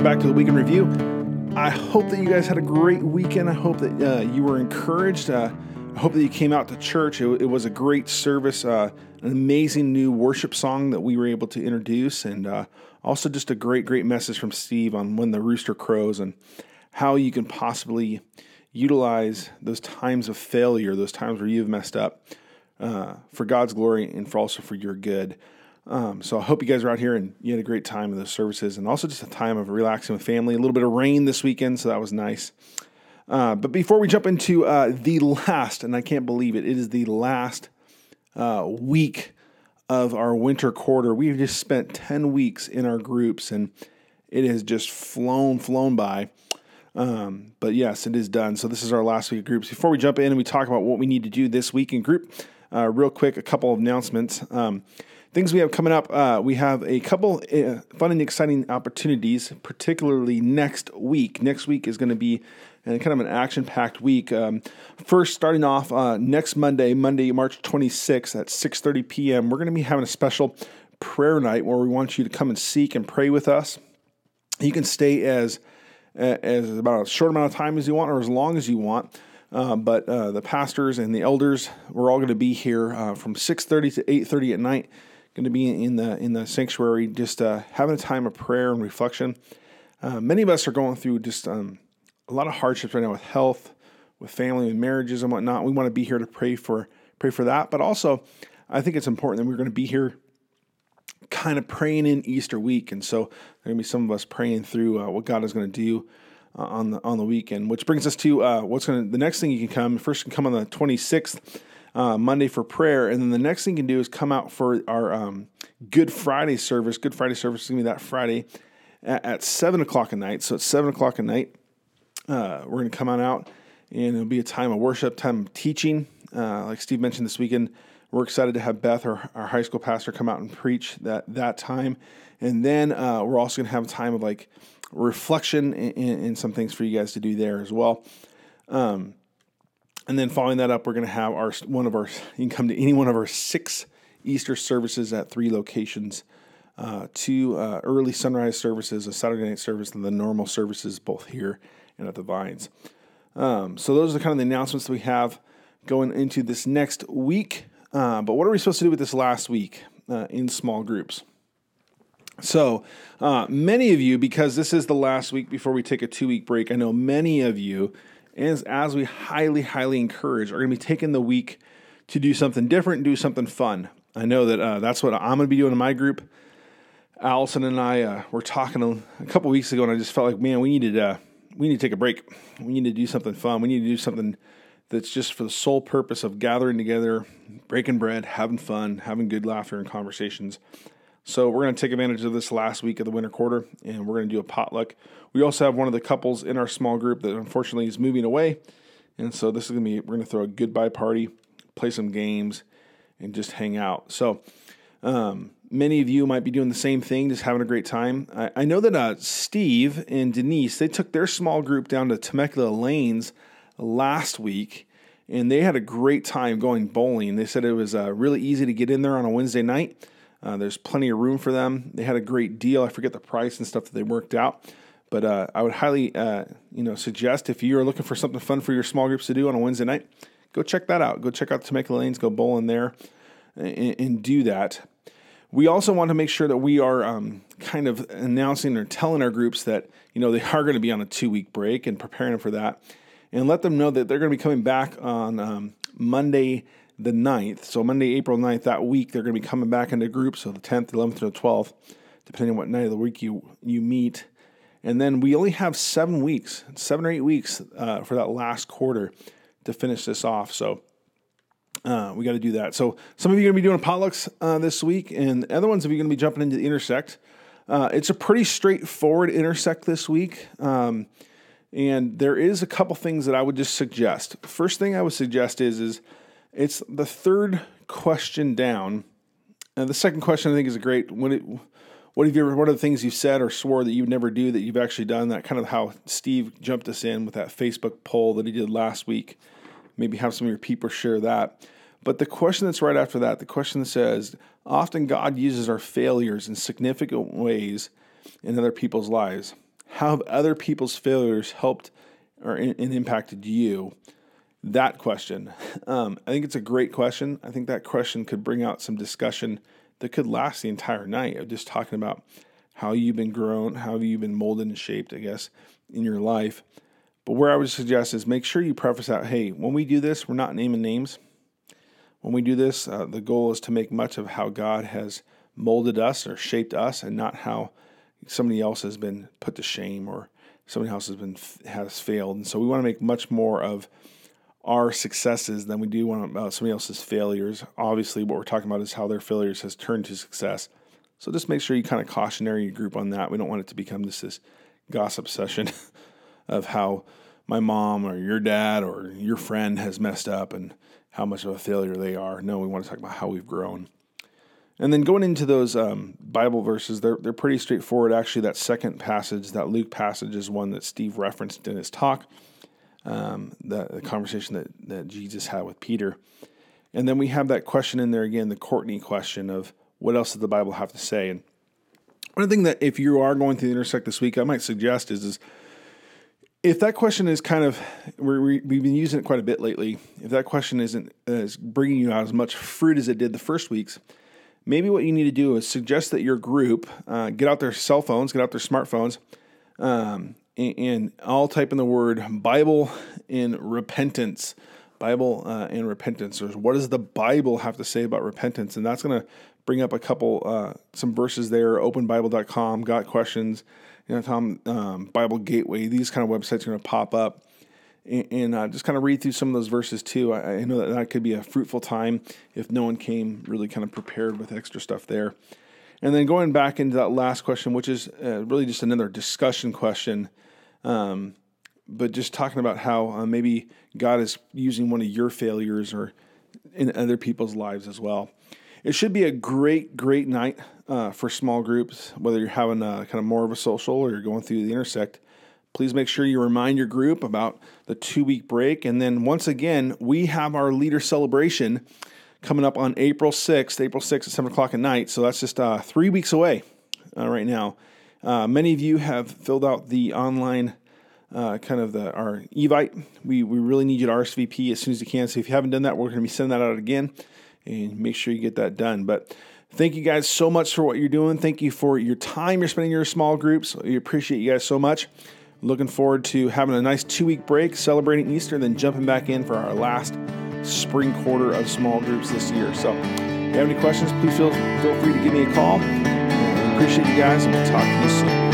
welcome back to the Weekend Review. I hope that you guys had a great weekend. I hope that uh, you were encouraged. Uh, I hope that you came out to church. It, it was a great service, uh, an amazing new worship song that we were able to introduce, and uh, also just a great, great message from Steve on when the rooster crows and how you can possibly utilize those times of failure, those times where you've messed up, uh, for God's glory and for also for your good. Um, so I hope you guys are out here and you had a great time in those services and also just a time of relaxing with family. A little bit of rain this weekend, so that was nice. Uh, but before we jump into uh, the last, and I can't believe it, it is the last uh, week of our winter quarter. We've just spent 10 weeks in our groups and it has just flown, flown by. Um, but yes, it is done. So this is our last week of groups. Before we jump in and we talk about what we need to do this week in group, uh, real quick, a couple of announcements. Um, things we have coming up uh, we have a couple uh, fun and exciting opportunities particularly next week. Next week is going to be uh, kind of an action packed week. Um, first starting off uh, next monday monday march 26th at 6.30 p.m we're going to be having a special prayer night where we want you to come and seek and pray with us. You can stay as as about a short amount of time as you want or as long as you want uh, but uh, the pastors and the elders, we're all going to be here uh, from 6:30 to 8:30 at night going to be in the in the sanctuary, just uh, having a time of prayer and reflection. Uh, many of us are going through just um, a lot of hardships right now with health, with family, with marriages and whatnot. We want to be here to pray for pray for that, but also I think it's important that we're going to be here, kind of praying in Easter week, and so there are going to be some of us praying through uh, what God is going to do. Uh, on the on the weekend, which brings us to uh, what's going to the next thing you can come. First, you can come on the twenty sixth uh, Monday for prayer, and then the next thing you can do is come out for our um, Good Friday service. Good Friday service is going to be that Friday at, at, seven o'clock at night. So it's seven o'clock at night. Uh, we're going to come on out, and it'll be a time of worship, time of teaching. Uh, like Steve mentioned this weekend, we're excited to have Beth, our, our high school pastor, come out and preach that that time, and then uh, we're also going to have a time of like reflection and, and, some things for you guys to do there as well. Um, and then following that up, we're going to have our one of our you can come to any one of our six Easter services at three locations. Uh, two uh, early sunrise services, a Saturday night service, and the normal services both here and at the Vines. Um, so those are kind of the announcements that we have going into this next week. Uh, but what are we supposed to do with this last week uh, in small groups? So, uh, many of you, because this is the last week before we take a two week break, I know many of you as, as we highly, highly encourage, are going to be taking the week to do something different do something fun. I know that uh, that's what I'm going to be doing in my group. Allison and I uh, were talking a, a, couple weeks ago, and I just felt like, man, we needed uh, we need to take a break. We need to do something fun. We need to do something that's just for the sole purpose of gathering together, breaking bread, having fun, having good laughter and conversations. So we're going to take advantage of this last week of the winter quarter, and we're going to do a potluck. We also have one of the couples in our small group that unfortunately is moving away, and so this is going to be we're going to throw a goodbye party, play some games, and just hang out. So um, many of you might be doing the same thing, just having a great time. I, I know that uh, Steve and Denise they took their small group down to Temecula Lanes last week. And they had a great time going bowling. They said it was uh, really easy to get in there on a Wednesday night uh, there's plenty of room for them. They had a great deal. I forget the price and stuff that they worked out, but uh, I would highly, uh, you know, suggest if you are looking for something fun for your small groups to do on a Wednesday night, go check that out. Go check out Temecula Lanes. Go bowl in there, and, and, do that. We also want to make sure that we are um, kind of announcing or telling our groups that you know they are going to be on a two week break and preparing them for that, and let them know that they're going to be coming back on um, Monday the 9th. So Monday, April 9th, that week, they're going to be coming back into groups. So the 10th, 11th, or 12th, depending on what night of the week you, you meet. And then we only have seven weeks, seven or eight weeks uh, for that last quarter to finish this off. So uh, we got to do that. So some of you are going to be doing potlucks uh, this week, and other ones of you are going to be jumping into the intersect. Uh, it's a pretty straightforward intersect this week. Um, and there is a couple things that I would just suggest. First thing I would suggest is is it's the third question down. And the second question I think is a great. What, it, what have you ever? What are the things you said or swore that you would never do that you've actually done? That kind of how Steve jumped us in with that Facebook poll that he did last week. Maybe have some of your people share that. But the question that's right after that, the question that says, often God uses our failures in significant ways in other people's lives. how have other people's failures helped or and impacted you? That question. Um, I think it's a great question. I think that question could bring out some discussion that could last the entire night of just talking about how you've been grown, how you've been molded and shaped, I guess, in your life. But where I would suggest is make sure you preface out hey, when we do this, we're not naming names. When we do this, uh, the goal is to make much of how God has molded us or shaped us and not how somebody else has been put to shame or somebody else has been has failed. And so we want to make much more of our successes than we do want about somebody else's failures. Obviously, what we're talking about is how their failures has turned to success. So just make sure you kind of cautionary your group on that. We don't want it to become this this gossip session of how my mom or your dad or your friend has messed up and how much of a failure they are. No, we want to talk about how we've grown. And then going into those um, Bible verses, they're, they're pretty straightforward. Actually, that second passage, that Luke passage, is one that Steve referenced in his talk, um, the, the conversation that, that Jesus had with Peter. And then we have that question in there again, the Courtney question of what else does the Bible have to say? And one thing that if you are going to the intersect this week, I might suggest is, is if that question is kind of we have been using it quite a bit lately. If that question isn't is bringing you out as much fruit as it did the first weeks, maybe what you need to do is suggest that your group uh, get out their cell phones, get out their smartphones, um, and, and I'll type in the word Bible in repentance. Bible uh, and repentance, or what does the Bible have to say about repentance? And that's going to bring up a couple, uh, some verses there. OpenBible.com, Got Questions, you know, Tom, um, Bible Gateway. These kind of websites are going to pop up and, and uh, just kind of read through some of those verses too. I, I, know that that could be a fruitful time if no one came really kind of prepared with extra stuff there. And then going back into that last question, which is uh, really just another discussion question, um, but just talking about how uh, maybe God is using one of your failures or in other people's lives as well. It should be a great, great night uh, for small groups, whether you're having a, kind of more of a social or you're going through the intersect. Please make sure you remind your group about the two week break. And then once again, we have our leader celebration coming up on April 6th, April 6th at 7 o'clock at night. So that's just uh, three weeks away uh, right now. Uh, many of you have filled out the online uh, kind of the our Evite. We, we really need you to RSVP as soon as you can. So if you haven't done that, we're going to be sending that out again and make sure you get that done. But Thank you guys so much for what you're doing. Thank you for your time you're spending in your small groups. We appreciate you guys so much. Looking forward to having a nice two week break, celebrating Easter, then jumping back in for our last spring quarter of small groups this year. So, if you have any questions, please feel, feel free to give me a call. Appreciate you guys, and we'll talk to you soon.